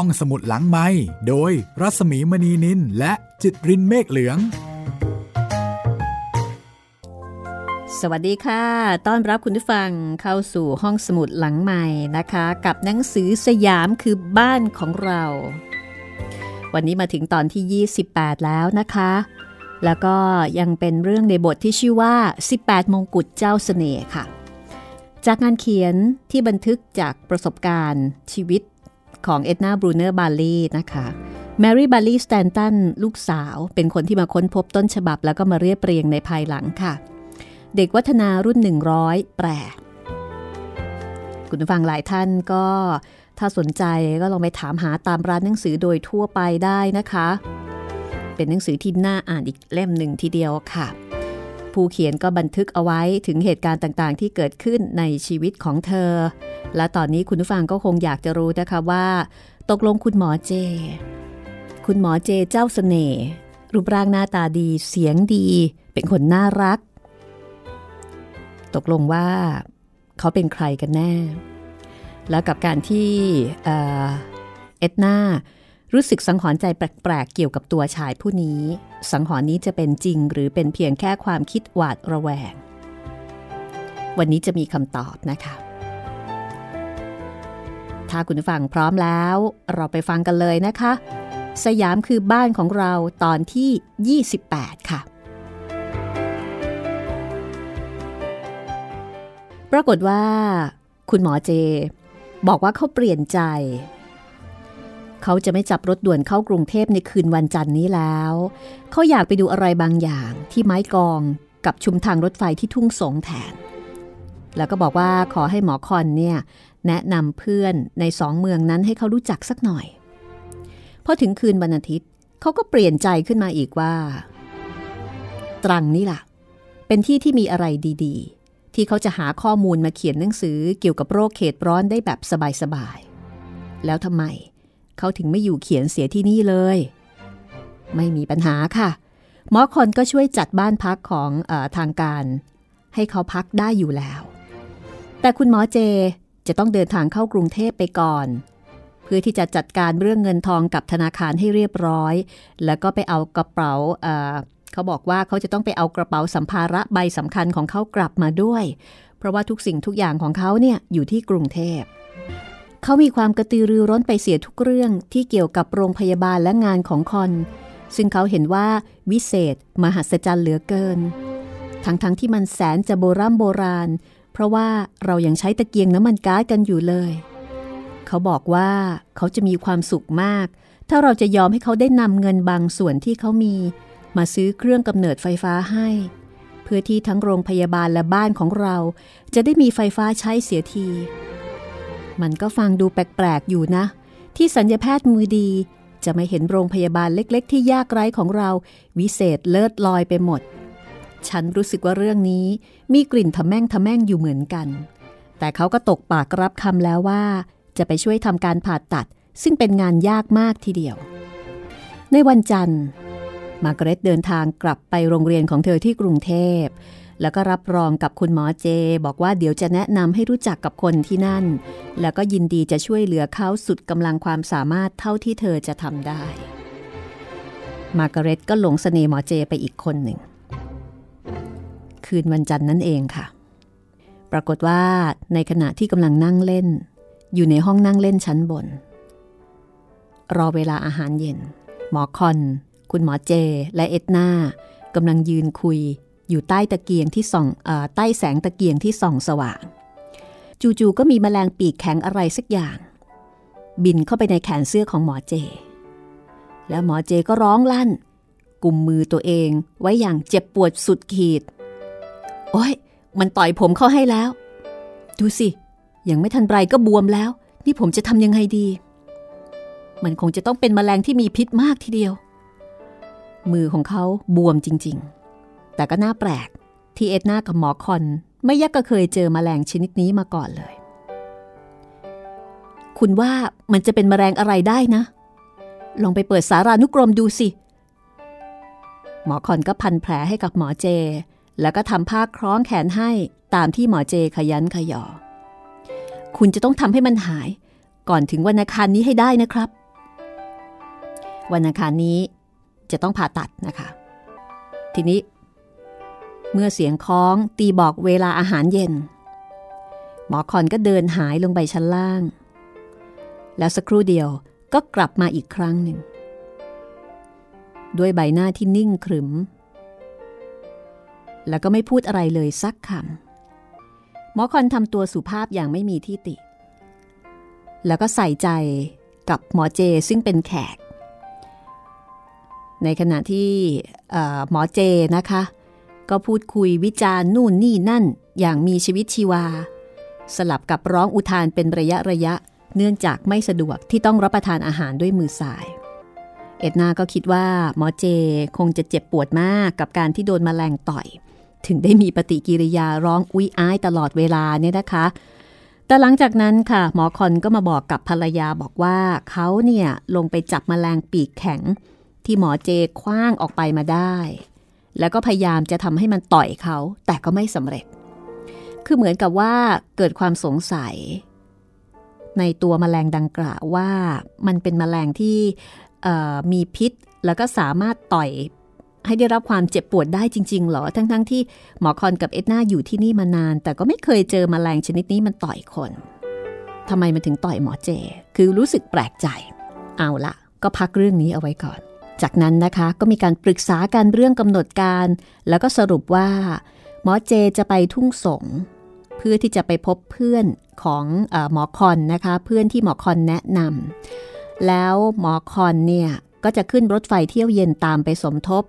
ห้องสมุดหลังไม้โดยรัสมีมณีนินและจิตรินเมฆเหลือง สวัสดีค่ะ ต้อนรับคุณผู้ฟังเข้าสู่ห้องสมุดหลังใหม่นะคะ กับหนังสือสยามคือบ้านของเรา วันนี้มาถึงตอนที่ 28 แล้วนะคะ แล้วก็ยังเป็นเรื่องในบทที่ชื่อว่า 18 มงกุฎเจ้าเสน่ห์ค่ะ จากงานเขียนที่บันทึกจากประสบการณ์ชีวิต ของเอ็ดนาบรูเนอร์บาลีนะคะแมรี่บาลีสแตนตันลูกสาวเป็นคนที่มาค้นพบต้นฉบับแล้วก็มาเรียบเรียงในภายหลังค่ะ เด็กวัฒนารุ่น 100 แปลคุณผู้ฟังหลายท่านก็ถ้าสนใจก็ลองไปถามหาตามร้านหนังสือโดยทั่วไปได้นะคะ เป็นหนังสือที่น่าอ่านอีกเล่มหนึ่งทีเดียวค่ะ ผู้เขียนก็บันทึกเอาไว้ถึงเหตุการณ์ต่างๆ ที่เกิดขึ้นในชีวิตของเธอ และตอนนี้คุณผู้ฟังก็คงอยากจะรู้นะคะว่า ตกลงคุณหมอเจ คุณหมอเจเจ้าสเสน่ห์รูปร่างหน้าตาดีเสียงดี เป็นคนน่ารัก ตกลงว่า เขาเป็นใครกันแน่ แล้วกับการที่เอ็ดนา รู้สึกสังหรณ์ใจแปลกๆ เกี่ยวกับตัวชายผู้นี้ สังหรณ์นี้จะเป็นจริงหรือเป็นเพียงแค่ความคิดหวาดระแวง วันนี้จะมีคำตอบนะคะ ถ้าคุณฟังพร้อมแล้ว เราไปฟังกันเลยนะคะ สยามคือบ้านของเราตอนที่ 28 ค่ะ ปรากฏว่า คุณหมอเจ บอกว่าเขาเปลี่ยนใจ เขาจะไม่จับรถด่วนเข้ากรุงเทพในคืนวันจันทร์นี้แล้ว เขาอยากไปดูอะไรบางอย่างที่ไม้กองกับชุมทางรถไฟที่ทุ่งสงแทน แล้วก็บอกว่าขอให้หมอคอนเนี่ยแนะนำเพื่อนในสองเมืองนั้นให้เขารู้จักสักหน่อยพอถึงคืนวันอาทิตย์เขาก็เปลี่ยนใจขึ้นมาอีกว่า ตรังนี่ล่ะ เป็นที่ที่มีอะไรดีๆ ที่เขาจะหาข้อมูลมาเขียนหนังสือเกี่ยวกับโรคเขตร้อนได้แบบสบายๆ แล้วทำไม เขาถึงไม่อยู่เขียนเสียที่นี่เลย ไม่มีปัญหาค่ะ หมอคอนก็ช่วยจัดบ้านพักของอทางการ ให้เขาพักได้อยู่แล้ว แต่คุณหมอเจจะต้องเดินทางเข้ากรุงเทพไปก่อน เพื่อที่จะจัดการเรื่องเงินทองกับธนาคารให้เรียบร้อย แล้วก็ไปเอากระเป๋าเขาบอกว่าเขาจะต้องไปเอากระเป๋าสัมภาระใบสำคัญของเขากลับมาด้วย เพราะว่าทุกสิ่งทุกอย่างของเขาเนี่ยอยู่ที่กรุงเทพ เขามีความกระตือรือร้นไปเสียทุกเรื่องที่เกี่ยวกับโรงพยาบาลและงานของคอน ซึ่งเขาเห็นว่าวิเศษ มหัศจรรย์เหลือเกิน ทั้งๆทที่มันแสนจะโบรโบราณ เพราะว่าเรายัางใช้ตะเกียงน้ำมันก๊าซกันอยู่เลย เขาบอกว่าเขาจะมีความสุขมาก ถ้าเราจะยอมให้เขาได้นำเงินบางส่วนที่เขามี มาซื้อเครื่องกำเนิดไฟฟ้าให้ เพื่อที่ทั้งโรงพยาบาลและบ้านของเรา จะได้มีไฟฟ้าใช้เสียที มันก็ฟังดูแปลกๆอยู่นะ ที่สัญญาแพทย์มือดี จะไม่เห็นโรงพยาบาลเล็ก ๆ ที่ยากไร้ของเรา วิเศษเลิศลอยไปหมด ฉันรู้สึกว่าเรื่องนี้มีกลิ่นทะแม่งทะแม่งอยู่เหมือนกัน แต่เขาก็ตกปากรับคำแล้วว่า จะไปช่วยทำการผ่าตัด ซึ่งเป็นงานยากมากทีเดียว ในวันจันทร์ มาร์กเร็ตเดินทางกลับไปโรงเรียนของเธอที่กรุงเทพ แล้วก็รับรองกับคุณหมอเจ บอกว่าเดี๋ยวจะแนะนำให้รู้จักกับคนที่นั่น แล้วก็ยินดีจะช่วยเหลือเขาสุดกำลังความสามารถเท่าที่เธอจะทำได้ มาร์กาเร็ตก็หลงสเสน่ห์หมอเจไปอีกคนหนึ่ง คืนวันจันทร์นั่นเองค่ะ ปรากฏว่าในขณะที่กำลังนั่งเล่น อยู่ในห้องนั่งเล่นชั้นบน รอเวลาอาหารเย็น หมอคอน คุณหมอเจ และเอ็ดนากำลังยืนคุย อยู่ใต้ตะเกียงที่ส่องอใต้แสงตะเกียงที่ส่องสว่าง จู่ๆก็มีแมลงปีกแข็งอะไรสักอย่าง บินเข้าไปในแขนเสื้อของหมอเจ แล้วหมอเจก็ร้องลั่นกุมมือตัวเองไว้อย่างเจ็บปวดสุดขีด โอ้ย มันต่อยผมเข้าให้แล้ว ดูสิ ยังไม่ทันไรก็บวมแล้ว นี่ผมจะทำยังไงดี มันคงจะต้องเป็นแมลงที่มีพิษมากทีเดียว มือของเขาบวมจริง ๆ แต่ก็น่าแปลกที่เอ็ดนากับหมอคอนไม่ยักก็เคยเจอมแมลงชนิดนี้มาก่อนเลย คุณว่ามันจะเป็นมแมลงอะไรได้นะ ลองไปเปิดสารานุกรมดูสิ หมอคอนก็พันแผลให้กับหมอเจ แล้วก็ทำผ้าคล้องแขนให้ตามที่หมอเจขยันขยอ คุณจะต้องทำให้มันหาย ก่อนถึงวันอังคารนี้ให้ได้นะครับ วันอังคารนี้จะต้องผ่าตัดนะคะ ทีนี้ เมื่อเสียงคล้องตีบอกเวลาอาหารเย็น หมอคอนก็เดินหายลงไปชั้นล่าง แล้วสักครู่เดียวก็กลับมาอีกครั้งหนึ่ง ด้วยใบหน้าที่นิ่งขรึม แล้วก็ไม่พูดอะไรเลยสักคำหมอคอนทำตัวสุภาพอย่างไม่มีที่ติ แล้วก็ใส่ใจกับหมอเจซึ่งเป็นแขก ในขณะที่หมอเจนะคะ ก็พูดคุยวิจารณ์นู่นนี่นั่นอย่างมีชีวิตชีวา สลับกับร้องอุทานเป็นระยะระยะ เนื่องจากไม่สะดวกที่ต้องรับประทานอาหารด้วยมือสาย เอ็ดนาก็คิดว่าหมอเจคงจะเจ็บปวดมากกับการที่โดนมแมลงต่อย ถึงได้มีปฏิกิริยาร้องอุ้ยอ้ายตลอดเวลาเนี่ยนะคะ แต่หลังจากนั้นค่ะ หมอคอนก็มาบอกกับภรรยาบอกว่าเขาเนี่ยลงไปจับมแมลงปีกแข็ง ที่หมอเจคว้างออกไปมาได้ แล้วก็พยายามจะทำให้มันต่อยเขา แต่ก็ไม่สำเร็จ คือเหมือนกับว่าเกิดความสงสัย ในตัวมแมลงดังกล่าวว่ามันเป็นมแมลงที่มีพิษ แล้วก็สามารถต่อยให้ได้รับความเจ็บปวดได้จริง ๆ หรอ ทั้งๆทที่หมอคอนกับเอ็ดนาอยู่ที่นี่มานาน แต่ก็ไม่เคยเจอมแมลงชนิดนี้มันต่อยคนทำไมมันถึงต่อยหมอเจ คือรู้สึกแปลกใจ เอาละก็พักเรื่องนี้เอาไว้ก่อน จากนั้นนะคะก็มีการปรึกษากันเรื่องกำหนดการ แล้วก็สรุปว่าหมอเจจะไปทุ่งสงเพื่อที่จะไปพบเพื่อนของอหมอคอนนะคะ เพื่อนที่หมอคอนแนะนำแล้วหมอคอนเนี่ยก็จะขึ้นรถไฟเที่ยวเย็นตามไปสมทบ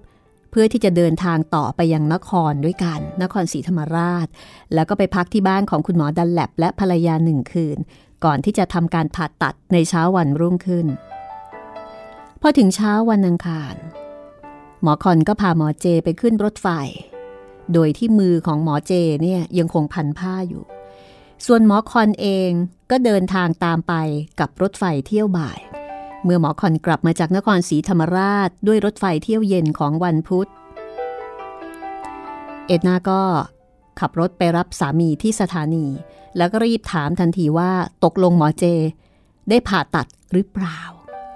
เพื่อที่จะเดินทางต่อไปยังนครด้วยกัน นครศรีธรรมราช แล้วก็ไปพักที่บ้านของคุณหมอดันแลบและภรรยาหนึ่งคืน ก่อนที่จะทำการผ่าตัดในเช้าวันรุ่งขึ้น พอถึงเช้าวันอังคาร หมอคอนก็พาหมอเจไปขึ้นรถไฟ โดยที่มือของหมอเจเนี่ยยังคงพันผ้าอยู่ ส่วนหมอคอนเองก็เดินทางตามไปกับรถไฟเที่ยวบ่าย เมื่อหมอคอนกลับมาจากนครศรีธรรมราชด้วยรถไฟเที่ยวเย็นของวันพุธ เอ็ดนาก็ขับรถไปรับสามีที่สถานี แล้วก็รีบถามทันทีว่าตกลงหมอเจ ได้ผ่าตัดหรือเปล่า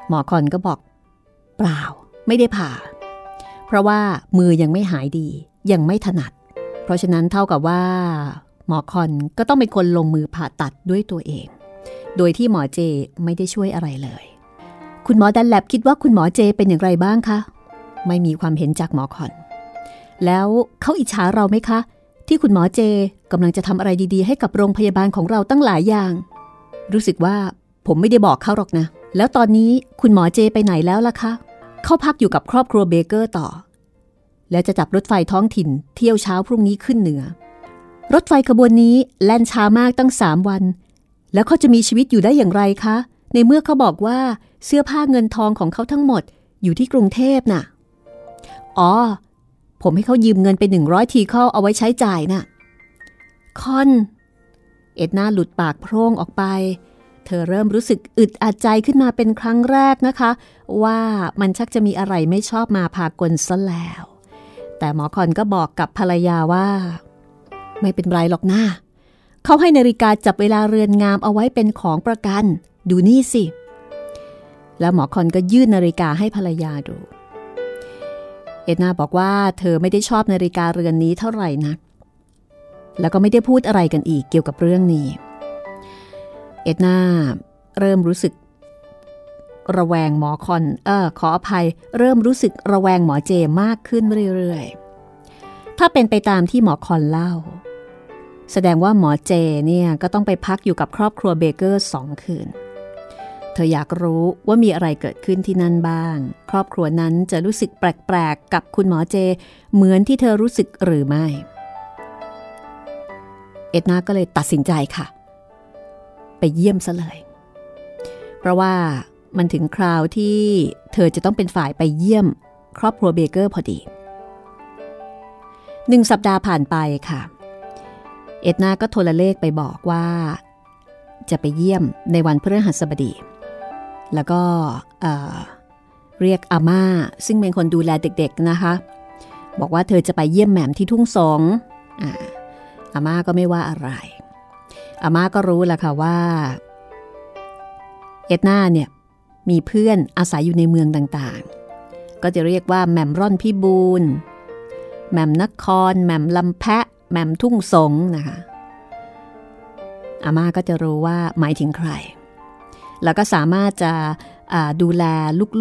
หมอคอนก็บอก เปล่า ไม่ได้ผ่า เพราะว่ามือยังไม่หายดี ยังไม่ถนัด เพราะฉะนั้นเท่ากับว่า หมอคอนก็ต้องเป็นคนลงมือผ่าตัดด้วยตัวเอง โดยที่หมอเจไม่ได้ช่วยอะไรเลย คุณหมอดันแลบคิดว่าคุณหมอเจเป็นอย่างไรบ้างคะ ไม่มีความเห็นจากหมอคอน แล้วเขาอิจฉาเราไหมคะ ที่คุณหมอเจกำลังจะทำอะไรดีๆ ให้กับโรงพยาบาลของเราตั้งหลายอย่าง รู้สึกว่าผมไม่ได้บอกเขาหรอกนะ แล้วตอนนี้คุณหมอเจไปไหนแล้วล่ะคะ เขาพักอยู่กับครอบครัวเบเกอร์ต่อ แล้วจะจับรถไฟท้องถิ่นเที่ยวเช้าพรุ่งนี้ขึ้นเหนือ รถไฟขบวนนี้แล่นช้ามากตั้งสามวัน แล้วเขาจะมีชีวิตอยู่ได้อย่างไรคะ ในเมื่อเขาบอกว่าเสื้อผ้าเงินทองของเขาทั้งหมดอยู่ที่กรุงเทพน่ะ อ๋อ ผมให้เขายืมเงินไปหนึ่งร้อยทีเข้าเอาไว้ใช้จ่ายน่ะคอน เอ็ดนาหลุดปากโพร่งออกไป เธอเริ่มรู้สึกอึดอัดใจขึ้นมาเป็นครั้งแรกนะคะ ว่ามันชักจะมีอะไรไม่ชอบมาพากลซะแล้ว แต่หมอคอนก็บอกกับภรรยาว่า ไม่เป็นไรหรอกนะเขาให้นาฬิกาจับเวลาเรือนงามเอาไว้เป็นของประกัน ดูนี่สิ แล้วหมอคอนก็ยื่นนาฬิกาให้ภรรยาดู เอ็ดนาบอกว่าเธอไม่ได้ชอบนาฬิกาเรือนนี้เท่าไหร่นักแล้วก็ไม่ได้พูดอะไรกันอีกเกี่ยวกับเรื่องนี้ เอ็ดนาเริ่มรู้สึก ระแวงหมอคอนเออขออภัย เริ่มรู้สึกระแวงหมอเจมากขึ้นเรื่อยๆ ถ้าเป็นไปตามที่หมอคอนเล่า แสดงว่าหมอเจเนี่ยก็ต้องไปพักอยู่กับครอบครัวเบเกอร์สองคืน เธออยากรู้ว่ามีอะไรเกิดขึ้นที่นั่นบ้าง ครอบครัวนั้นจะรู้สึกแปลกๆกับคุณหมอเจ เหมือนที่เธอรู้สึกหรือไม่ เอ็ดนาก็เลยตัดสินใจค่ะ ไปเยี่ยมซะเลย เพราะว่ามันถึงคราวที่เธอจะต้องเป็นฝ่ายไปเยี่ยม ครอบครัวเบเกอร์พอดีหนึ่งสัปดาห์ผ่านไปค่ะ เอ็ดนาก็โทรเลขไปบอกว่า จะไปเยี่ยมในวันพฤหัสบดี แล้วก็เรียกอาม่า ซึ่งเป็นคนดูแลเด็กๆนะคะ บอกว่าเธอจะไปเยี่ยมแหม่มที่ทุ่งสงอาม่าก็ไม่ว่าอะไร อาม่าก็รู้แหละค่ะว่า เอ็ดนาเนี่ยมีเพื่อนอาศัยอยู่ในเมืองต่างๆ ก็จะเรียกว่าแหม่มร่อนพี่บูนแหม่มนครแหม่มลำแพะแหม่มทุ่งสงนะคะอาม่าก็จะรู้ว่าหมายถึงใคร แล้วก็สามารถจะดูแล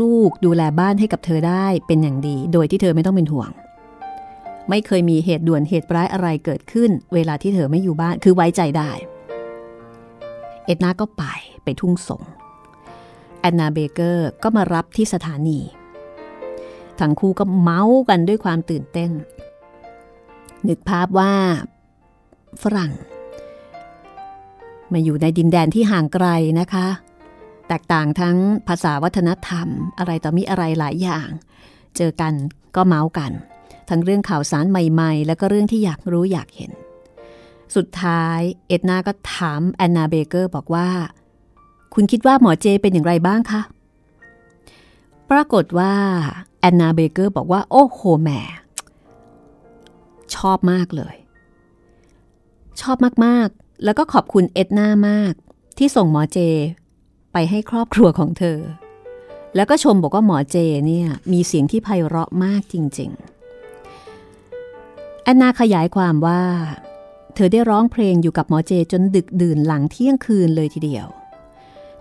ลูกๆ ดูแลบ้านให้กับเธอได้เป็นอย่างดี โดยที่เธอไม่ต้องเป็นห่วง ไม่เคยมีเหตุด่วนเหตุร้ายอะไรเกิดขึ้น เวลาที่เธอไม่อยู่บ้านคือไว้ใจได้ เอ็ดนาก็ไปไปทุ่งสงแอนนาเบเกอร์ก็มารับที่สถานี ทั้งคู่ก็เมาส์กันด้วยความตื่นเต้น นึกภาพว่า ฝรั่ง มาอยู่ในดินแดนที่ห่างไกลนะคะ แตกต่างทั้งภาษาวัฒนธรรม อะไรต่อมีอะไรหลายอย่าง เจอกันก็เมาส์กัน ทั้งเรื่องข่าวสารใหม่ ๆ แล้วก็เรื่องที่อยากรู้อยากเห็น สุดท้ายเอ็ดนาก็ถามแอนนาเบเกอร์บอกว่า คุณคิดว่าหมอเจเป็นอย่างไรบ้างคะ ปรากฏว่าแอนนาเบเกอร์บอกว่า โอ้โหแม่ชอบมากเลย ชอบมากๆ แล้วก็ขอบคุณเอ็ดนามาก ที่ส่งหมอเจ ไปให้ครอบครัวของเธอ แล้วก็ชมบอกว่าหมอเจเนี่ยมีเสียงที่ไพเราะมากจริงๆแอนนาขยายความว่า ธอได้ร้องเพลงอยู่กับหมอเจจนดึกดื่นหลังเที่ยงคืนเลยทีเดียว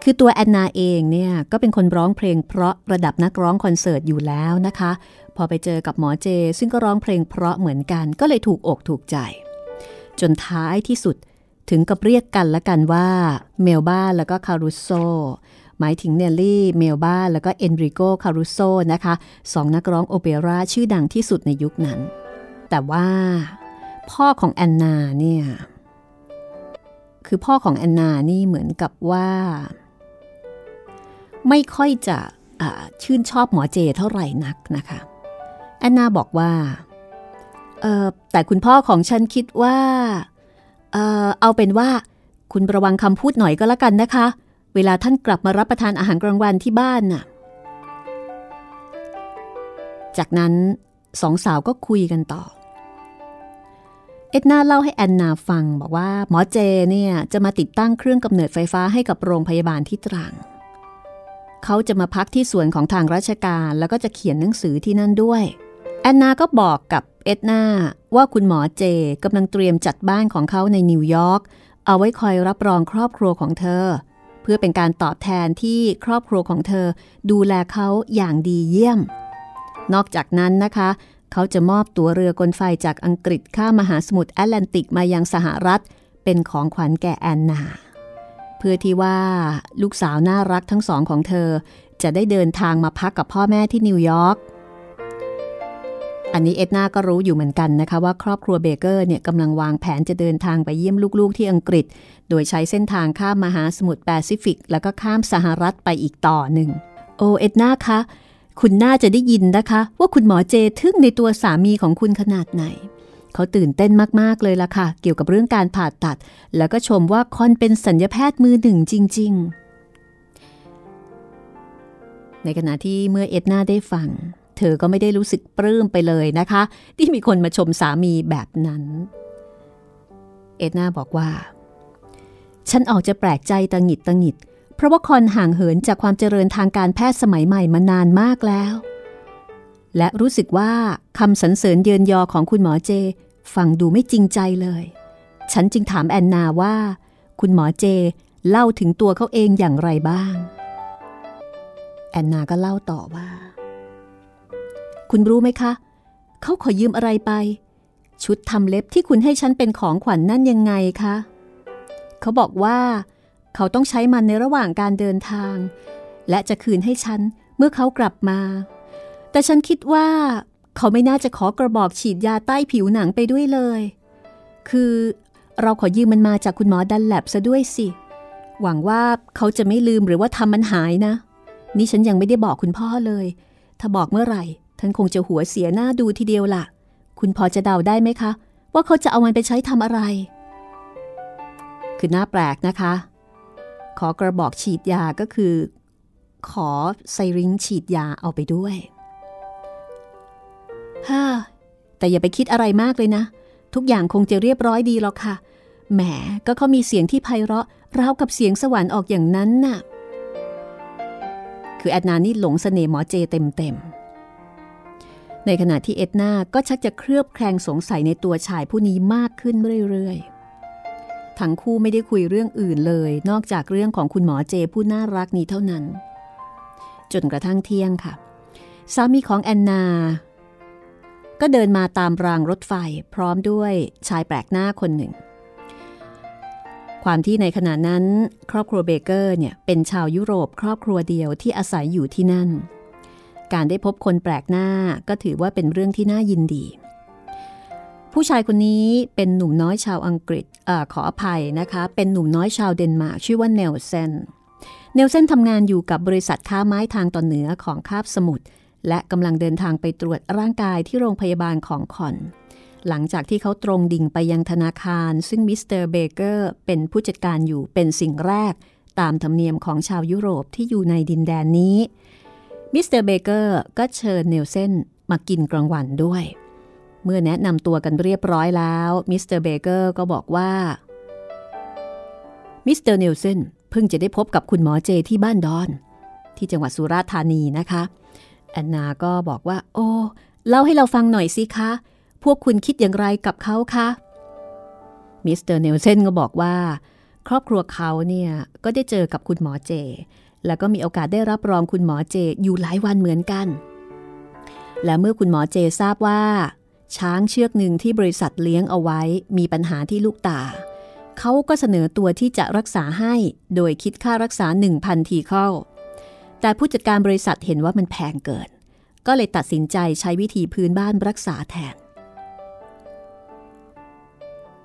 คือตัวแอนนาเองเนี่ยก็เป็นคนร้องเพลงเพราะระดับนักร้องคอนเสิร์ตอยู่แล้วนะคะ พอไปเจอกับหมอเจ ซึ่งก็ร้องเพลงเพราะเหมือนกันก็เลยถูกอกถูกใจ จนท้ายที่สุดถึงกับเรียกกันและกันว่าเมลบ้าแล้วก็คารุโซหมายถึงเนลลี่ เมลบ้าแล้วก็เอนริโกคารุโซนะคะสองนักร้องโอเปร่าชื่อดังที่สุดในยุคนั้น แต่ว่า พ่อของแอนนาเนี่ยคือพ่อของแอนนานี่เหมือนกับว่า ไม่ค่อยจะชื่นชอบหมอเจเท่าไหร่นักนะคะแอนนาบอกว่าแต่คุณพ่อของฉันคิดว่าเออเอาเป็นว่าคุณระวังคำพูดหน่อยก็แล้วกันนะคะ เวลาท่านกลับมารับประทานอาหารกลางวันที่บ้านน่ะ จากนั้นสองสาวก็คุยกันต่อ เอ็ดนาเล่าให้แอนนาฟังบอกว่าหมอเจเนี่ยจะมาติดตั้งเครื่องกำเนิดไฟฟ้าให้กับโรงพยาบาลที่ตรัง เขาจะมาพักที่สวนของทางราชการแล้วก็จะเขียนหนังสือที่นั่นด้วย แอนนาก็บอกกับเอ็ดนาว่าคุณหมอเจกำลังเตรียมจัดบ้านของเขาในนิวยอร์กเอาไว้คอยรับรองครอบครัวของเธอ เพื่อเป็นการตอบแทนที่ครอบครัวของเธอ ดูแลเขาอย่างดีเยี่ยม นอกจากนั้นนะคะ เขาจะมอบตัวเรือกลไฟจากอังกฤษข้ามมหาสมุทรแอตแลนติกมายังสหรัฐ เป็นของขวัญแก่แอนนา เพื่อที่ว่าลูกสาวน่ารักทั้งสองของเธอ จะได้เดินทางมาพักกับพ่อแม่ที่นิวยอร์กอันนี้เอ็ดนาก็รู้อยู่เหมือนกันนะคะว่าครอบครัวเบเกอร์เนี่ยกำลังวางแผนจะเดินทางไปเยี่ยมลูกๆที่อังกฤษ โดยใช้เส้นทางข้ามมหาสมุทรแปซิฟิก แล้วก็ข้ามสหรัฐไปอีกต่อหนึ่ง โอเอ็ดนาคะ คุณน่าจะได้ยินนะคะ ว่าคุณหมอเจทึ่งในตัวสามีของคุณขนาดไหน เขาตื่นเต้นมาก ๆ เลยล่ะค่ะ เกี่ยวกับเรื่องการผ่าตัด แล้วก็ชมว่าคอนเป็นสัญญาแพทย์มือหนึ่งจริง ๆ ในขณะที่เมื่อเอ็ดนาได้ฟัง เธอก็ไม่ได้รู้สึกปลื้มไปเลยนะคะ ที่มีคนมาชมสามีแบบนั้น เอ็ดนาบอกว่า ฉันออกจะแปลกใจตังหิดตังหิด เพราะว่าคอนห่างเหินจากความเจริญทางการแพทย์สมัยใหม่มานานมากแล้ว และรู้สึกว่าคำสรรเสริญเยินยอของคุณหมอเจ ฟังดูไม่จริงใจเลย ฉันจึงถามแอนนาว่า คุณหมอเจเล่าถึงตัวเขาเองอย่างไรบ้าง แอนนาก็เล่าต่อว่า คุณรู้ไหมคะ เขาขอยืมอะไรไป ชุดทำเล็บที่คุณให้ฉันเป็นของขวัญนนั่นยังไงคะ เขาบอกว่า เขาต้องใช้มันในระหว่างการเดินทาง และจะคืนให้ฉันเมื่อเขากลับมา แต่ฉันคิดว่า เขาไม่น่าจะขอกระบอกฉีดยาใต้ผิวหนังไปด้วยเลย คือเราขอยืมมันมาจากคุณหมอดันแลบซะด้วยสิ หวังว่าเขาจะไม่ลืมหรือว่าทำมันหายนะ นี่ฉันยังไม่ได้บอกคุณพ่อเลย ถ้าบอกเมื่อไหร่ ท่านคงจะหัวเสียหน้าดูทีเดียวล่ะ คุณพอจะเดาได้ไหมคะ ว่าเขาจะเอามันไปใช้ทำอะไร คือน้าแปลกนะคะ ขอกระบอกฉีดยาก็คือ ขอไซริงฉีดยาเอาไปด้วยฮ่าแต่อย่าไปคิดอะไรมากเลยนะ ทุกอย่างคงจะเรียบร้อยดีหรอกค่ะ แหมก็เขามีเสียงที่ไพเราะราวกับเสียงสวรรค์ออกอย่างนั้นน่ะ คือแอดนานี่หลงสเสน่ห์หมอเจเต็มๆ ในขณะที่เอ็ดนาก็ชักจะเครือบแคลงสงสัยในตัวชายผู้นี้มากขึ้นเรื่อยๆ ทั้งคู่ไม่ได้คุยเรื่องอื่นเลย นอกจากเรื่องของคุณหมอเจผู้น่ารักนี้เท่านั้น จนกระทั่งเที่ยงค่ะ สามีของแอนนา ก็เดินมาตามรางรถไฟ พร้อมด้วยชายแปลกหน้าคนหนึ่ง ความที่ในขณะนั้น ครอบครัวเบเกอร์เนี่ยเป็นชาวยุโรปครอบครัวเดียวที่อาศัยอยู่ที่นั่น การได้พบคนแปลกหน้าก็ถือว่าเป็นเรื่องที่น่ายินดี ผู้ชายคนนี้เป็นหนุ่มน้อยชาวอังกฤษอขออภัยนะคะ เป็นหนุ่มน้อยชาวเดนมาร์กชื่อว่าเนลเซนเนลเซนทำงานอยู่กับบริษัทค้าไม้ทางตอนเหนือของคาบสมุทรและกำลังเดินทางไปตรวจร่างกายที่โรงพยาบาลของคอน หลังจากที่เขาตรงดิ่งไปยังธนาคาร ซึ่งมิสเตอร์เบเกอร์เป็นผู้จัดการอยู่เป็นสิ่งแรก ตามธรรมเนียมของชาวยุโรปที่อยู่ในดินแดนนี้มิสเตอร์เบเกอร์ก็เชิญเนลเซนมากินกลางวันด้วย เมื่อแนะนำตัวกันเรียบร้อยแล้วมิสเตอร์เบเกอร์ก็บอกว่ามิสเตอร์เนลเซนเพิ่งจะได้พบกับคุณหมอเจที่บ้านดอน ที่จังหวัดสุราษฎร์ธานีนะคะแอนนาก็บอกว่า โอ้เล่าให้เราฟังหน่อยสิคะพวกคุณคิดอย่างไรกับเขาคะมิสเตอร์เนลเซนก็บอกว่า ครอบครัวเขาเนี่ยก็ได้เจอกับคุณหมอเจ แล้วก็มีโอกาสได้รับรองคุณหมอเจอยู่หลายวันเหมือนกัน และเมื่อคุณหมอเจทราบว่า ช้างเชือกหนึ่งที่บริษัทเลี้ยงเอาไว้มีปัญหาที่ลูกตา เขาก็เสนอตัวที่จะรักษาให้โดยคิดค่ารักษา 1,000 tical แต่ผู้จัดการบริษัทเห็นว่ามันแพงเกิน ก็เลยตัดสินใจใช้วิธีพื้นบ้านรักษาแทน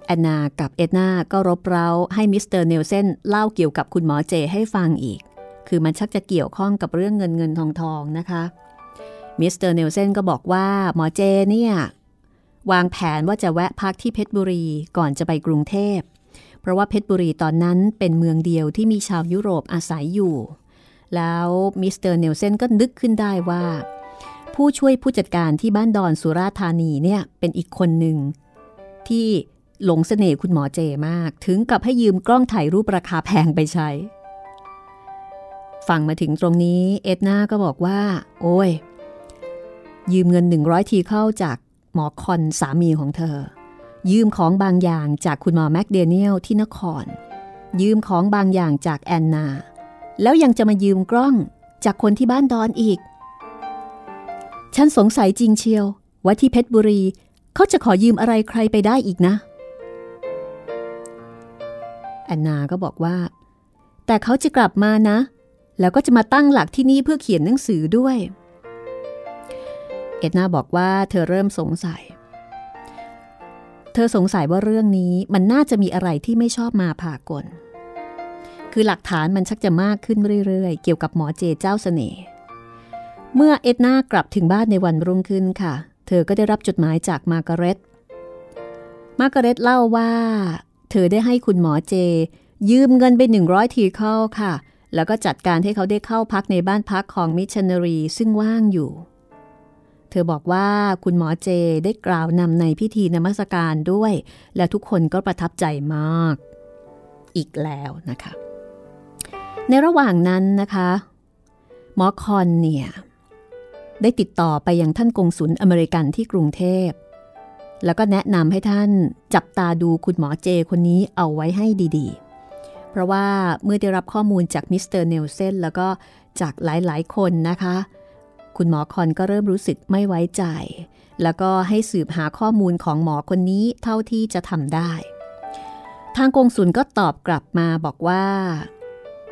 แอนนากับเอ็ดนาก็รบเร้าให้มิสเตอร์เนลเซนเล่าเกี่ยวกับคุณหมอเจให้ฟังอีก คือมันชักจะเกี่ยวข้องกับเรื่องเงินเงินทองทองนะคะ มิสเตอร์เนลเซนก็บอกว่าหมอเจเนี่ย วางแผนว่าจะแวะพักที่เพชรบุรีก่อนจะไปกรุงเทพ เพราะว่าเพชรบุรีตอนนั้นเป็นเมืองเดียวที่มีชาวยุโรปอาศัยอยู่ แล้วมิสเตอร์เนลเซนก็นึกขึ้นได้ว่า ผู้ช่วยผู้จัดการที่บ้านดอนสุราษฎร์ธานีเนี่ยเป็นอีกคนหนึ่ง ที่หลงเสน่ห์คุณหมอเจมาก ถึงกับให้ยืมกล้องถ่ายรูปราคาแพงไปใช้ ฟังมาถึงตรงนี้เอ็ดนาก็บอกว่า โอ้ยยืมเงิน 100 ทีเข้าจาก หมอคอนสามีของเธอ ยืมของบางอย่างจากคุณหมอแมคเดเนียลที่นคร ยืมของบางอย่างจากแอนนา แล้วยังจะมายืมกล้องจากคนที่บ้านดอนอีก ฉันสงสัยจริงเชียวว่าที่เพชรบุรีเขาจะขอยืมอะไรใครไปได้อีกนะ แอนนาก็บอกว่า แต่เขาจะกลับมานะ แล้วก็จะมาตั้งหลักที่นี่เพื่อเขียนหนังสือด้วย เอ็ดนาบอกว่าเธอเริ่มสงสัย เธอสงสัยว่าเรื่องนี้มันน่าจะมีอะไรที่ไม่ชอบมาผ่ากล คือหลักฐานมันชักจะมากขึ้นเรื่อยๆ เกี่ยวกับหมอเจเจ้าสเสน่ห์ เมื่อเอ็ดนากลับถึงบ้านในวันรุ่งขึ้นค่ะ เธอก็ได้รับจดหมายจากมาร์กาเร็ต มาร์กาเร็ตเล่าว่า เธอได้ให้คุณหมอเจ ยืมเงินไปหนึ่งร้อยทีเข้าค่ะ แล้วก็จัดการให้เขาได้เข้าพักในบ้านพักของมิชชันนารีซึ่งว่างอยู่ ธอบอกว่าคุณหมอเจได้กล่าวนำในพิธีนมัสการด้วย และทุกคนก็ประทับใจมาก อีกแล้วนะคะ ในระหว่างนั้นนะคะ หมอคอนเนี่ยได้ติดต่อไปยังท่านกงสุลอเมริกันที่กรุงเทพ แล้วก็แนะนำให้ท่านจับตาดูคุณหมอเจคนนี้เอาไว้ให้ดีๆ เพราะว่าเมื่อได้รับข้อมูลจากมิสเตอร์เนลเซนแล้วก็จากหลายๆคนนะคะ คุณหมอคอนก็เริ่มรู้สึกไม่ไว้ใจ แล้วก็ให้สืบหาข้อมูลของหมอคนนี้เท่าที่จะทำได้ ทางกงสุลก็ตอบกลับมาบอกว่า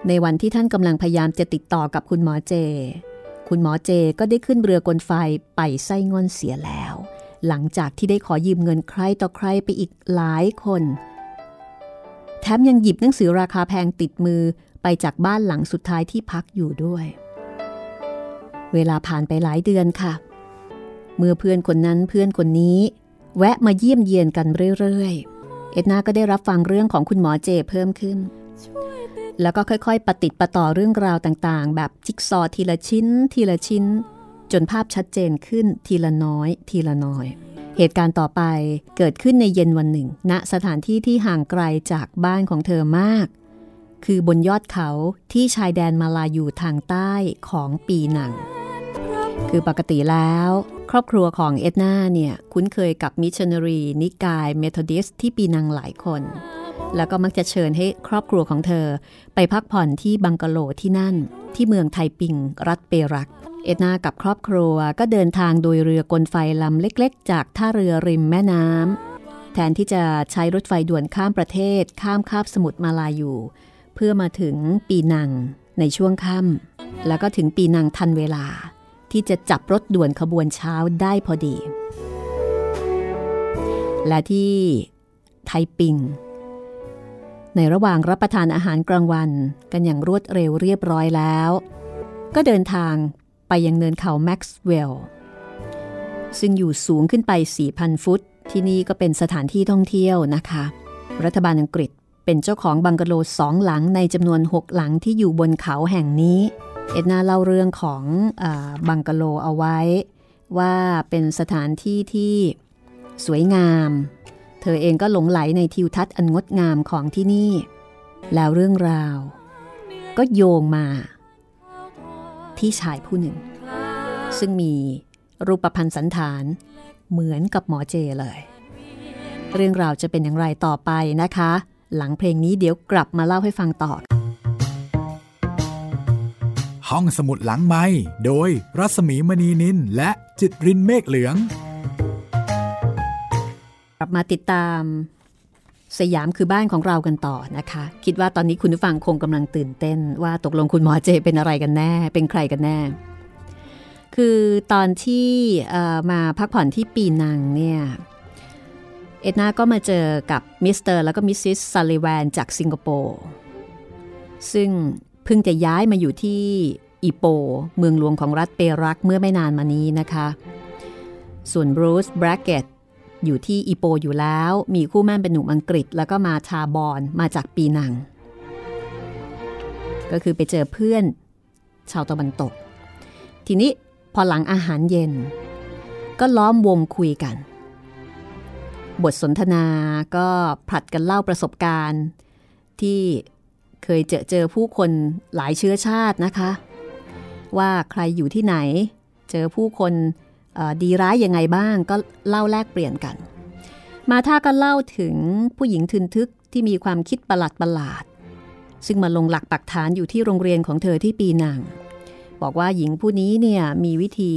ในวันที่ท่านกำลังพยายามจะติดต่อกับคุณหมอเจ คุณหมอเจก็ได้ขึ้นเรือกลไฟไปไส้งอนเสียแล้ว หลังจากที่ได้ขอยืมเงินใครต่อใครไปอีกหลายคน แถมยังหยิบหนังสือราคาแพงติดมือไปจากบ้านหลังสุดท้ายที่พักอยู่ด้วย เวลาผ่านไปหลายเดือนค่ะ เมื่อเพื่อนคนนั้นเพื่อนคนนี้ แวะมาเยี่ยมเยียนกันเรื่อยๆ เอ็ดนาก็ได้รับฟังเรื่องของคุณหมอเจเพิ่มขึ้น แล้วก็ค่อยๆ ปะติดปะต่อเรื่องราวต่างๆ แบบจิ๊กซอว์ทีละชิ้น ทีละชิ้น จนภาพชัดเจนขึ้นทีละน้อย ทีละน้อย เหตุการณ์ต่อไปเกิดขึ้นในเย็นวันหนึ่งณสถานที่ที่ห่างไกลจากบ้านของเธอมาก คือบนยอดเขาที่ชายแดนมาลายูทางใต้ของปีนัง คือปกติแล้ว ครอบครัวของเอ็ดนาเนี่ยคุ้นเคยกับมิชชันนารีนิกายเมทอดิสต์ที่ปีนังหลายคน แล้วก็มักจะเชิญให้ครอบครัวของเธอ ไปพักผ่อนที่บังกะโลที่นั่น ที่เมืองไทปิง รัฐเปรัก เอ็ดนากับครอบครัวก็เดินทางโดยเรือกลไฟลำเล็กๆ จากท่าเรือริมแม่น้ำแทนที่จะใช้รถไฟด่วนข้ามประเทศข้ามคาบสมุทรมาลายูเพื่อมาถึงปีนังในช่วงค่ำแล้วก็ถึงปีนังทันเวลา ที่จะจับรถด่วนขบวนเช้าได้พอดี และที่ไทปิง ในระหว่างรับประทานอาหารกลางวันกันอย่างรวดเร็วเรียบร้อยแล้ว ก็เดินทางไปยังเนินเขาแม็กซ์เวลล์ซึ่งอยู่สูงขึ้นไป 4,000 ฟุต ที่นี่ก็เป็นสถานที่ท่องเที่ยวนะคะ รัฐบาลอังกฤษเป็นเจ้าของบังกะโลสองหลังในจำนวน 6 หลังที่อยู่บนเขาแห่งนี้ เอ็ดนาเล่าเรื่องของอบังกะโลเอาไว้ ว่าเป็นสถานที่ที่สวยงาม เธอเองก็หลงไหลในทิวทัศน์อันงดงามของที่นี่ แล้วเรื่องราว ก็โยงมา ที่ชายผู้หนึ่ง ซึ่งมีรูปพันธ์สันฐานเหมือนกับหมอเจเลย เรื่องราวจะเป็นอย่างไรต่อไปนะคะ หลังเพลงนี้เดี๋ยวกลับมาเล่าให้ฟังต่อ ห้องสมุดหลังไมค์โดยรัสมีมณีนินและจิตรินเมฆเหลือง กลับมาติดตาม สยามคือบ้านของเรากันต่อนะคะ คิดว่าตอนนี้คุณผู้ฟังคงกำลังตื่นเต้น ว่าตกลงคุณหมอเจเป็นอะไรกันแน่ เป็นใครกันแน่ คือตอนที่มาพักผ่อนที่ปีนังเนี่ยเอ็ดนาก็มาเจอกับมิสเตอร์แล้วก็มิสซิสซัลลิแวนจากสิงคโปร์ซึ่ง เพิ่งจะย้ายมาอยู่ที่อีโป เมืองหลวงของรัฐเปรักเมื่อไม่นานมานี้นะคะ ส่วนบรูซแบรกเกตอยู่ที่อีโปอยู่แล้ว มีคู่แม่นเป็นหนุ่มอังกฤษ แล้วก็มาชาบอนมาจากปีนัง ก็คือไปเจอเพื่อนชาวตะวันตก ทีนี้พอหลังอาหารเย็น ก็ล้อมวงคุยกัน บทสนทนาก็ผลัดกันเล่าประสบการณ์ ที่ เคยเจอเจอผู้คนหลายเชื้อชาตินะคะ ว่าใครอยู่ที่ไหน เจอผู้คนดีร้ายยังไงบ้างก็เล่าแลกเปลี่ยนกัน มาท่าก็เล่าถึงผู้หญิงทึนทึกที่มีความคิดประหลาดประหลาด ซึ่งมาลงหลักปักฐานอยู่ที่โรงเรียนของเธอที่ปีนังบอกว่าหญิงผู้นี้เนี่ยมีวิธี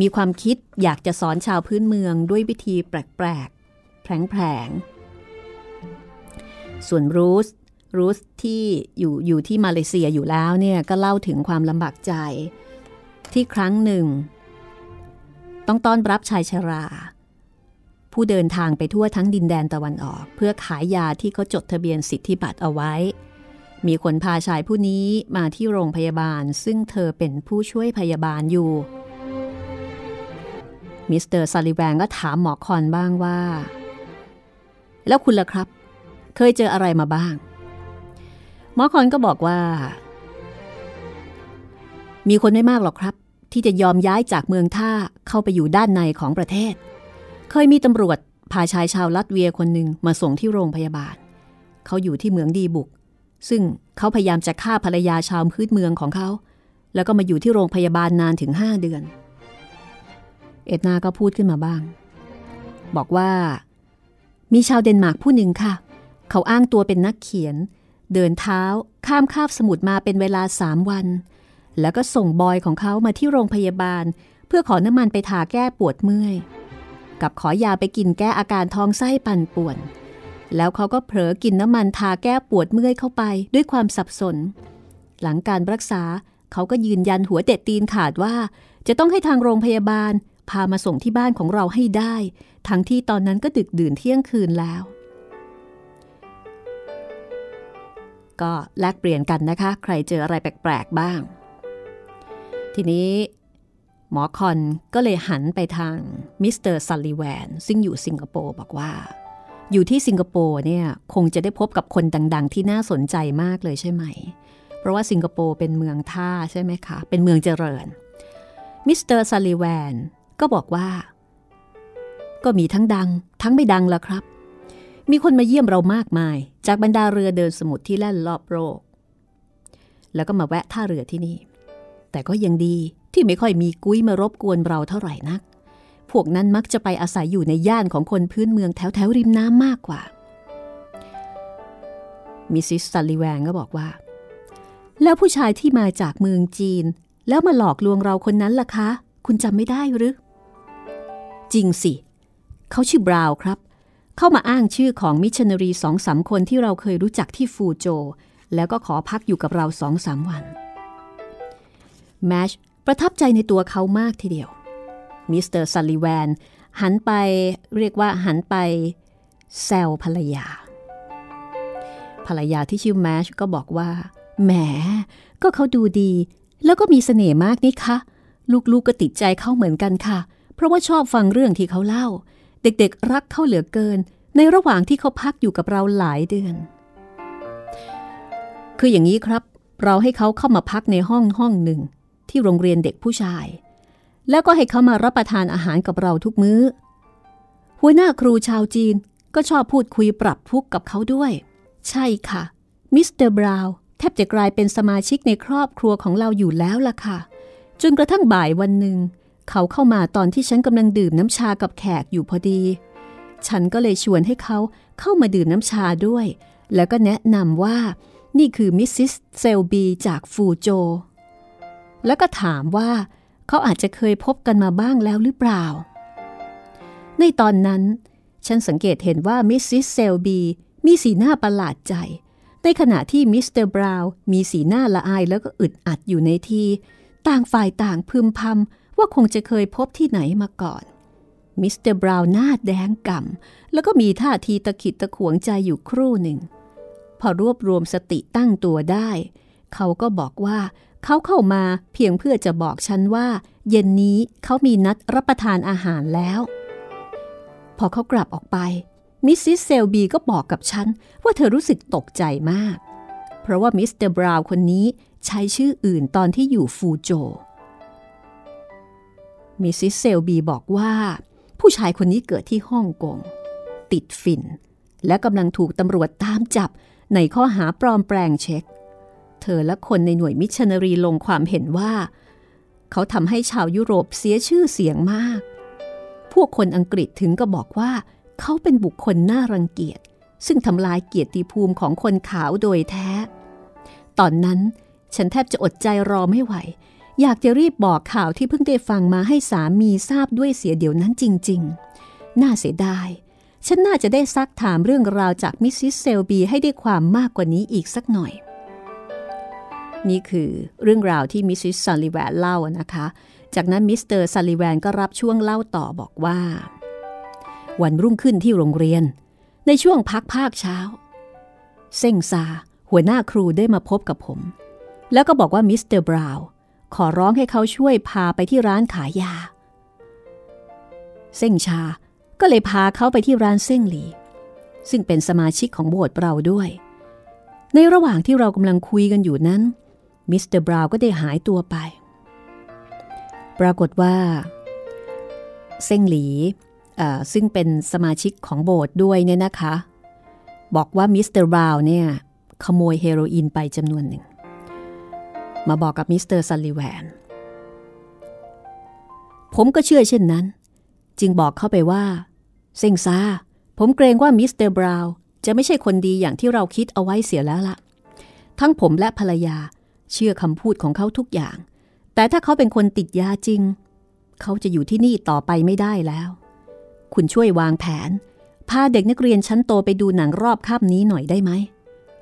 มีความคิดอยากจะสอนชาวพื้นเมืองด้วยวิธีแปลกแผลงส่วนรูส รูสที่อยู่อยู่ที่มาเลเซียอยู่แล้วเนี่ยก็เล่าถึงความลำบากใจที่ครั้งหนึ่ง ต้องต้อนรับชายชรา ผู้เดินทางไปทั่วทั้งดินแดนตะวันออก เพื่อขายยาที่เขาจดทะเบียนสิทธิบัตรเอาไว้ มีคนพาชายผู้นี้มาที่โรงพยาบาล ซึ่งเธอเป็นผู้ช่วยพยาบาลอยู่มิสเตอร์ซัลลิแวนก็ถามหหมอคอนบ้างว่า แล้วคุณล่ะครับ เคยเจออะไรมาบ้าง มอคอนก็บอกว่า มีคนไม่มากหรอกครับ ที่จะยอมย้ายจากเมืองท่าเข้าไปอยู่ด้านในของประเทศ เคยมีตำรวจพาชายชาวลัตเวียคนหนึ่งมาส่งที่โรงพยาบาล เขาอยู่ที่เมืองดีบุก ซึ่งเขาพยายามจะฆ่าภรรยาชาวพื้นเมืองของเขา แล้วก็มาอยู่ที่โรงพยาบาลนานถึงห้าเดือน เอ็ดนาก็พูดขึ้นมาบ้าง บอกว่า มีชาวเดนมาร์กผู้หนึ่งค่ะ เขาอ้างตัวเป็นนักเขียน เดินเท้าข้ามคาบสมุทรมาเป็นเวลาสามวัน แล้วก็ส่งบอยของเขามาที่โรงพยาบาล เพื่อขอน้ำมันไปทาแก้ปวดเมื่อย กับขอยาไปกินแก้อาการท้องไส้ปั่นป่วน แล้วเขาก็เผลอกินน้ำมันทาแก้ปวดเมื่อยเข้าไปด้วยความสับสน หลังการรักษาเขาก็ยืนยันหัวเด็ดตีนขาดว่า จะต้องให้ทางโรงพยาบาล พามาส่งที่บ้านของเราให้ได้ ทั้งที่ตอนนั้นก็ดึกดื่นเที่ยงคืนแล้ว ก็แลกเปลี่ยนกันนะคะ ใครเจออะไรแปลกๆบ้าง ทีนี้ หมอคอนก็เลยหันไปทางมิสเตอร์ซัลลิแวนซึ่งอยู่สิงคโปร์บอกว่า อยู่ที่สิงคโปร์เนี่ยคงจะได้พบกับคนดังๆ ที่น่าสนใจมากเลยใช่ไหม เพราะว่าสิงคโปร์เป็นเมืองท่าใช่ไหมคะ เป็นเมืองเจริญ มิสเตอร์ซัลลิแวนก็บอกว่า ก็มีทั้งดัง ทั้งไม่ดังละครับ มีคนมาเยี่ยมเรามากมาย จากบรรดาเรือเดินสมุทรที่แล่นรอบโลกแล้วก็มาแวะท่าเรือที่นี่ แต่ก็ยังดีที่ไม่ค่อยมีกุ้ยมารบกวนเราเท่าไหร่นัก พวกนั้นมักจะไปอาศัยอยู่ในย่านของคนพื้นเมืองแถวแถวริมน้ำมากกว่า มิสซิสซัลลิแวนก็บอกว่า แล้วผู้ชายที่มาจากเมืองจีน แล้วมาหลอกลวงเราคนนั้นล่ะคะ คุณจำไม่ได้หรือ จริงสิ เขาชื่อบราวน์ครับ เขามาอ้างชื่อของมิชชันนารีสองสามคนที่เราเคยรู้จักที่ฟูโจ แล้วก็ขอพักอยู่กับเราสองสามวัน แมชประทับใจในตัวเขามากทีเดียว มิสเตอร์ซัลลิแวนหันไปเรียกว่าหันไปแซวภรรยา ภรรยาที่ชื่อแมชก็บอกว่า แหม ก็เขาดูดี แล้วก็มีเสน่ห์มากนี่คะ ลูกๆ ก็ติดใจเขาเหมือนกันค่ะ เพราะว่าชอบฟังเรื่องที่เขาเล่า เด็กๆ รักเขาเหลือเกิน ในระหว่างที่เขาพักอยู่กับเราหลายเดือน คืออย่างนี้ครับ เราให้เขาเข้ามาพักในห้องห้องหนึ่ง ที่โรงเรียนเด็กผู้ชาย แล้วก็ให้เขามารับประทานอาหารกับเราทุกมื้อ หัวหน้าครูชาวจีนก็ชอบพูดคุยปรับทุกข์กับเขาด้วย ใช่ค่ะ มิสเตอร์บราวน์แทบจะกลายเป็นสมาชิกในครอบครัวของเราอยู่แล้วล่ะค่ะ จนกระทั่งบ่ายวันหนึ่ง เขาเข้ามาตอนที่ฉันกำลังดื่มน้ำชากับแขกอยู่พอดี ฉันก็เลยชวนให้เขาเข้ามาดื่มน้ำชาด้วย แล้วก็แนะนำว่า นี่คือมิสซิสเซลบีจากฟูโจ แล้วก็ถามว่า เขาอาจจะเคยพบกันมาบ้างแล้วหรือเปล่า ในตอนนั้น ฉันสังเกตเห็นว่ามิสซิสเซลบีมีสีหน้าประหลาดใจ ในขณะที่มิสเตอร์บราวน์มีสีหน้าละอายแล้วก็อึดอัดอยู่ในที ต่างฝ่ายต่างพึมพำ ว่าคงจะเคยพบที่ไหนมาก่อน มิสเตอร์บราวน์หน้าแดงก่ำแล้วก็มีท่าทีตะขิดตะขวงใจอยู่ครู่หนึ่ง พอรวบรวมสติตั้งตัวได้ เขาก็บอกว่าเขาเข้ามาเพียงเพื่อจะบอกฉันว่า เย็นนี้เขามีนัดรับประทานอาหารแล้ว พอเขากลับออกไป มิสซิสเซลบีก็บอกกับฉัน ว่าเธอรู้สึกตกใจมาก เพราะว่ามิสเตอร์บราวน์คนนี้ใช้ชื่ออื่นตอนที่อยู่ฟูโจ มิสซิสเซลบีบอกว่า ผู้ชายคนนี้เกิดที่ฮ่องกง ติดฝิ่น และกำลังถูกตำรวจตามจับในข้อหาปลอมแปลงเช็ค เธอและคนในหน่วยมิชชันนารีลงความเห็นว่า เขาทำให้ชาวยุโรปเสียชื่อเสียงมาก พวกคนอังกฤษถึงกับบอกว่า เขาเป็นบุคคลน่ารังเกียจ ซึ่งทำลายเกียรติภูมิของคนขาวโดยแท้ ตอนนั้นฉันแทบจะอดใจรอไม่ไหว อยากจะรีบบอกข่าวที่เพิ่งได้ฟังมาให้สามีทราบด้วยเสียเดี๋ยวนั้นจริง ๆ น่าเสียดาย ฉันน่าจะได้ซักถามเรื่องราวจากมิสซิสเซลบีให้ได้ความมากกว่านี้อีกสักหน่อย นี่คือเรื่องราวที่มิสซิสซัลลิแวนเล่านะคะ จากนั้นมิสเตอร์ซัลลิแวนก็รับช่วงเล่าต่อบอกว่า วันรุ่งขึ้นที่โรงเรียน ในช่วงพักภาคเช้า เซ็งชาหัวหน้าครูได้มาพบกับผม แล้วก็บอกว่ามิสเตอร์บราวน์ ขอร้องให้เขาช่วยพาไปที่ร้านขายยา เซ็งชาก็เลยพาเขาไปที่ร้านเส้งหลี ซึ่งเป็นสมาชิกของโบสถ์เราด้วย ในระหว่างที่เรากำลังคุยกันอยู่นั้น มิสเตอร์บราวน์ก็ได้หายตัวไป ปรากฏว่าเส้งหลีซึ่งเป็นสมาชิกของโบสถ์ด้วยเนี่ยนะคะ บอกว่ามิสเตอร์บราวน์เนี่ยขโมยเฮโรอีนไปจำนวนหนึ่ง มาบอกกับมิสเตอร์ซัลลิแวนผมก็เชื่อเช่นนั้น จึงบอกเขาไปว่า เซ็งชาผมเกรงว่ามิสเตอร์บราวน์จะไม่ใช่คนดีอย่างที่เราคิดเอาไว้เสียแล้วล่ะ ทั้งผมและภรรยาเชื่อคำพูดของเขาทุกอย่าง แต่ถ้าเขาเป็นคนติดยาจริง เขาจะอยู่ที่นี่ต่อไปไม่ได้แล้ว คุณช่วยวางแผน พาเด็กนักเรียนชั้นโตไปดูหนังรอบค่ำนี้หน่อยได้ไหม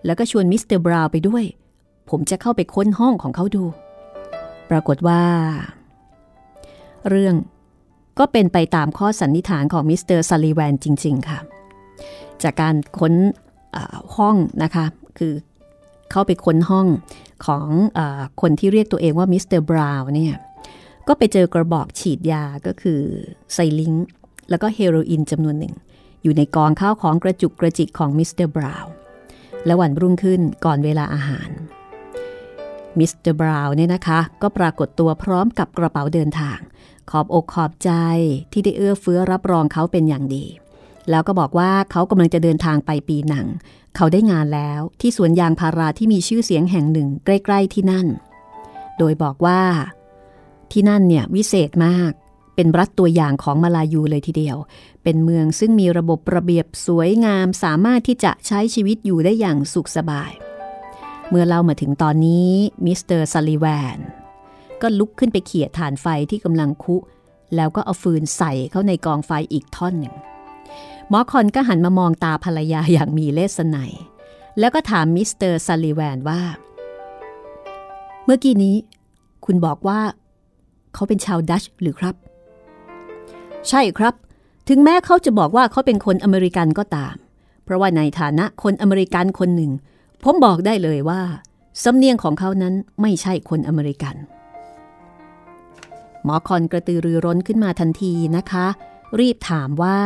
แล้วก็ชวนมิสเตอร์บราวน์ไปด้วย ผมจะเข้าไปค้นห้องของเขาดู ปรากฏว่า เรื่องก็เป็นไปตามข้อสันนิษฐานของมิสเตอร์ซัลลิแวนจริง ๆ ค่ะ จากการค้นห้องนะคะ คือเข้าไปค้นห้องของอคนที่เรียกตัวเองว่ามิสเตอร์บราวน์เนี่ย ก็ไปเจอกระบอกฉีดยาก็คือ syringe แล้วก็เฮโรอีนจำนวนหนึ่ง อยู่ในกองข้าวของกระจุกกระจิกของมิสเตอร์บราวน์และวันรุ่งขึ้นก่อนเวลาอาหาร มิสเตอร์บราวน์เนี่ยนะคะ ก็ปรากฏตัวพร้อมกับกระเป๋าเดินทาง ขอบอกขอบใจที่ได้เอื้อเฟื้อรับรองเขาเป็นอย่างดี แล้วก็บอกว่าเขากำลังจะเดินทางไปปีนัง เขาได้งานแล้วที่สวนยางพาราที่มีชื่อเสียงแห่งหนึ่งใกล้ๆที่นั่น โดยบอกว่า ที่นั่นเนี่ยวิเศษมากเป็นรัฐตัวอย่างของมาลายูเลยทีเดียว เป็นเมืองซึ่งมีระบบระเบียบสวยงามสามารถที่จะใช้ชีวิตอยู่ได้อย่างสุขสบาย เมื่อเรามาถึงตอนนี้มิสเตอร์ซัลลิแวนก็ลุกขึ้นไปเขี่ยถ่านไฟที่กำลังคุ แล้วก็เอาฟืนใส่เข้าในกองไฟอีกท่อนหนึ่งหมอคอนก็หันมามองตาภรรยาอย่างมีเลศนัยแล้วก็ถามมิสเตอร์ซัลลิแวนว่า เมื่อกี้นี้ คุณบอกว่า เขาเป็นชาวดัตช์หรือครับ ใช่ครับ ถึงแม้เขาจะบอกว่าเขาเป็นคนอเมริกันก็ตาม เพราะว่าในฐานะคนอเมริกันคนหนึ่ง ผมบอกได้เลยว่า สำเนียงของเขานั้นไม่ใช่คนอเมริกัน หมอคอนกระตือรือร้นขึ้นมาทันทีนะคะ รีบถามว่า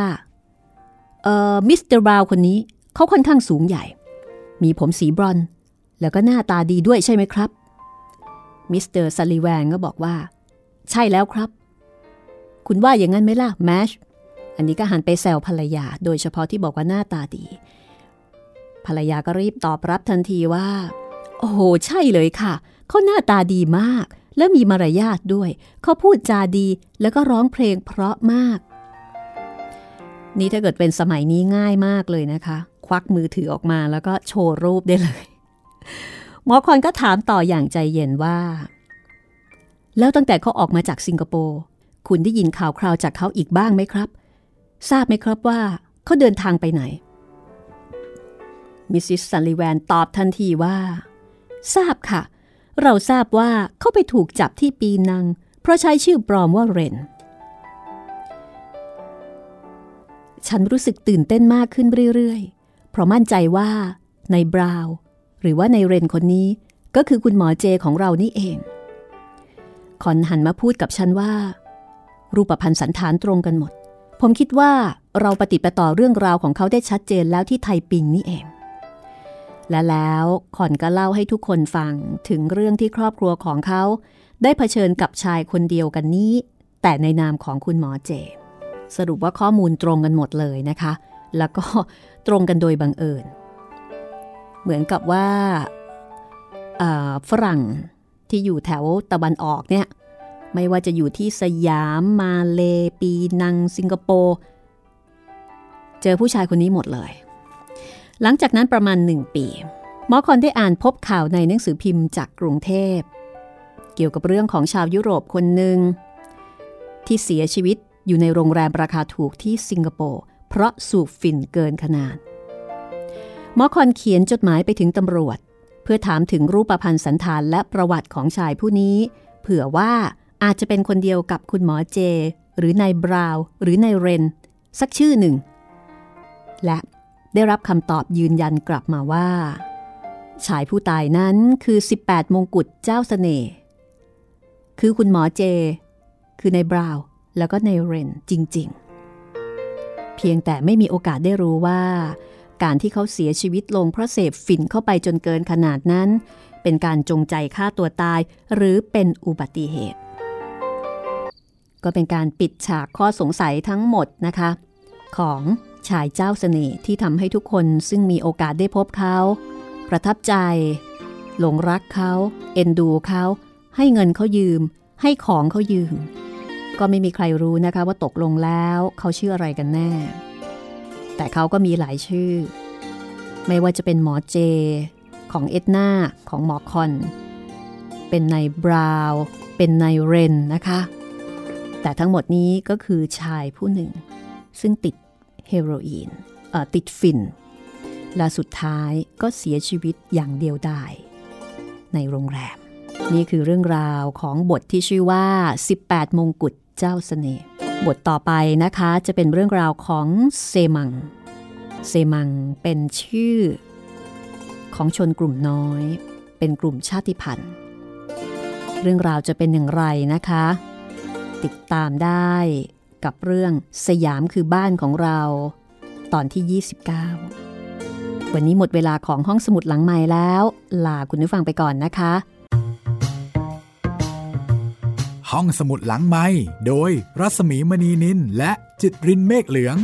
เอ่อ มิสเตอร์บราวน์คนนี้เขาค่อนข้างสูงใหญ่ มีผมสีบลอนด์ แล้วก็หน้าตาดีด้วยใช่ไหมครับ มิสเตอร์ซัลลิแวนก็บอกว่า ใช่แล้วครับ คุณว่าอย่างนั้นไหมล่ะ แมชอันนี้ก็หันไปแซวภรรยา โดยเฉพาะที่บอกว่าหน้าตาดี ภรรยาก็รีบตอบรับทันทีว่า โอ้โห ใช่เลยค่ะเขาหน้าตาดีมาก และมีมารยาทด้วย เขาพูดจาดีแล้วก็ร้องเพลงเพราะมาก นี่ถ้าเกิดเป็นสมัยนี้ง่ายมากเลยนะคะ ควักมือถือออกมาแล้วก็โชว์รูปได้เลย หมอคอนก็ถามต่ออย่างใจเย็นว่า แล้วตั้งแต่เขาออกมาจากสิงคโปร์คุณได้ยินข่าวคราวจากเขาอีกบ้างไหมครับ ทราบไหมครับว่าเขาเดินทางไปไหน มิสซิสซันลีแวนตอบทันทีว่า ทราบค่ะ เราทราบว่าเขาไปถูกจับที่ปีนัง เพราะใช้ชื่อปลอมว่าเรน ฉันรู้สึกตื่นเต้นมากขึ้นเรื่อยๆ เพราะมั่นใจว่าในบราว หรือว่าในเรนคนนี้ก็คือคุณหมอเจของเรานี่เอง คอนหันมาพูดกับฉันว่า รูปพันธ์สันฐานตรงกันหมด ผมคิดว่าเราปฏิปต่อเรื่องราวของเขาได้ชัดเจนแล้วที่ไทยปิงนี่เอง และแล้วขอนก็เล่าให้ทุกคนฟังถึงเรื่องที่ครอบครัวของเขา ได้เผชิญกับชายคนเดียวกันนี้ แต่ในนามของคุณหมอเจสรุปว่าข้อมูลตรงกันหมดเลยนะคะ แล้วก็ตรงกันโดยบังเอิญ เหมือนกับว่าฝรั่งที่อยู่แถวตะวันออกเนี่ย ไม่ว่าจะอยู่ที่สยามมาเลปีนัง สิงคโปร์ เจอผู้ชายคนนี้หมดเลย หลังจากนั้นประมาณหนึ่งปี หมอคอนได้อ่านพบข่าวในหนังสือพิมพ์จากกรุงเทพ เกี่ยวกับเรื่องของชาวยุโรปคนหนึ่ง ที่เสียชีวิตอยู่ในโรงแรมราคาถูกที่สิงคโปร์เพราะสูบฝิ่นเกินขนาด หมอคอนเขียนจดหมายไปถึงตำรวจ เพื่อถามถึงรูปพรรณสันฐานและประวัติของชายผู้นี้ เผื่อว่าอาจจะเป็นคนเดียวกับคุณหมอเจ หรือนายบราวหรือนายเรน สักชื่อหนึ่ง และ ได้รับคำตอบยืนยันกลับมาว่า ชายผู้ตายนั้นคือ 18 มงกุฎเจ้าสเสน่ห์คือคุณหมอเจ คือในบราวแล้วก็ในเรนจริง ๆ เพียงแต่ไม่มีโอกาสได้รู้ว่า การที่เขาเสียชีวิตลงเพราะเสพฝิ่นเข้าไปจนเกินขนาดนั้น เป็นการจงใจฆ่าตัวตายหรือเป็นอุบัติเหตุ ก็เป็นการปิดฉากข้อสงสัยทั้งหมดนะคะ ของ ชายเจ้าสเสน่ห์ที่ทำให้ทุกคนซึ่งมีโอกาสได้พบเขา ประทับใจ หลงรักเขา เอ็นดูเขา ให้เงินเขายืม ให้ของเขายืม ก็ไม่มีใครรู้นะคะว่าตกลงแล้วเขาชื่ออะไรกันแน่ แต่เขาก็มีหลายชื่อ ไม่ว่าจะเป็นหมอเจ ของเอ็ดนาของหมอคอน เป็นนายบราว เป็นนายเรนนะคะ แต่ทั้งหมดนี้ก็คือชายผู้หนึ่ง ซึ่งติด เฮโรอีนติดฟิน และสุดท้ายก็เสียชีวิตอย่างเดียวดายในโรงแรม นี่คือเรื่องราวของบทที่ชื่อว่า 18 มงกุฎเจ้าสเสน่ห์บทต่อไปนะคะจะเป็นเรื่องราวของเซมัง เซมังเป็นชื่อ ของชนกลุ่มน้อย เป็นกลุ่มชาติพันธุ์ เรื่องราวจะเป็นอย่างไรนะคะ ติดตามได้ กับเรื่องสยามคือบ้านของเรา ตอนที่ 29 วันนี้หมดเวลาของห้องสมุดหลังใหม่แล้ว ลาคุณผู้ฟังไปก่อนนะคะ ห้องสมุดหลังไม้โดยรัศมีมณีนินและจิตรินเมฆเหลือง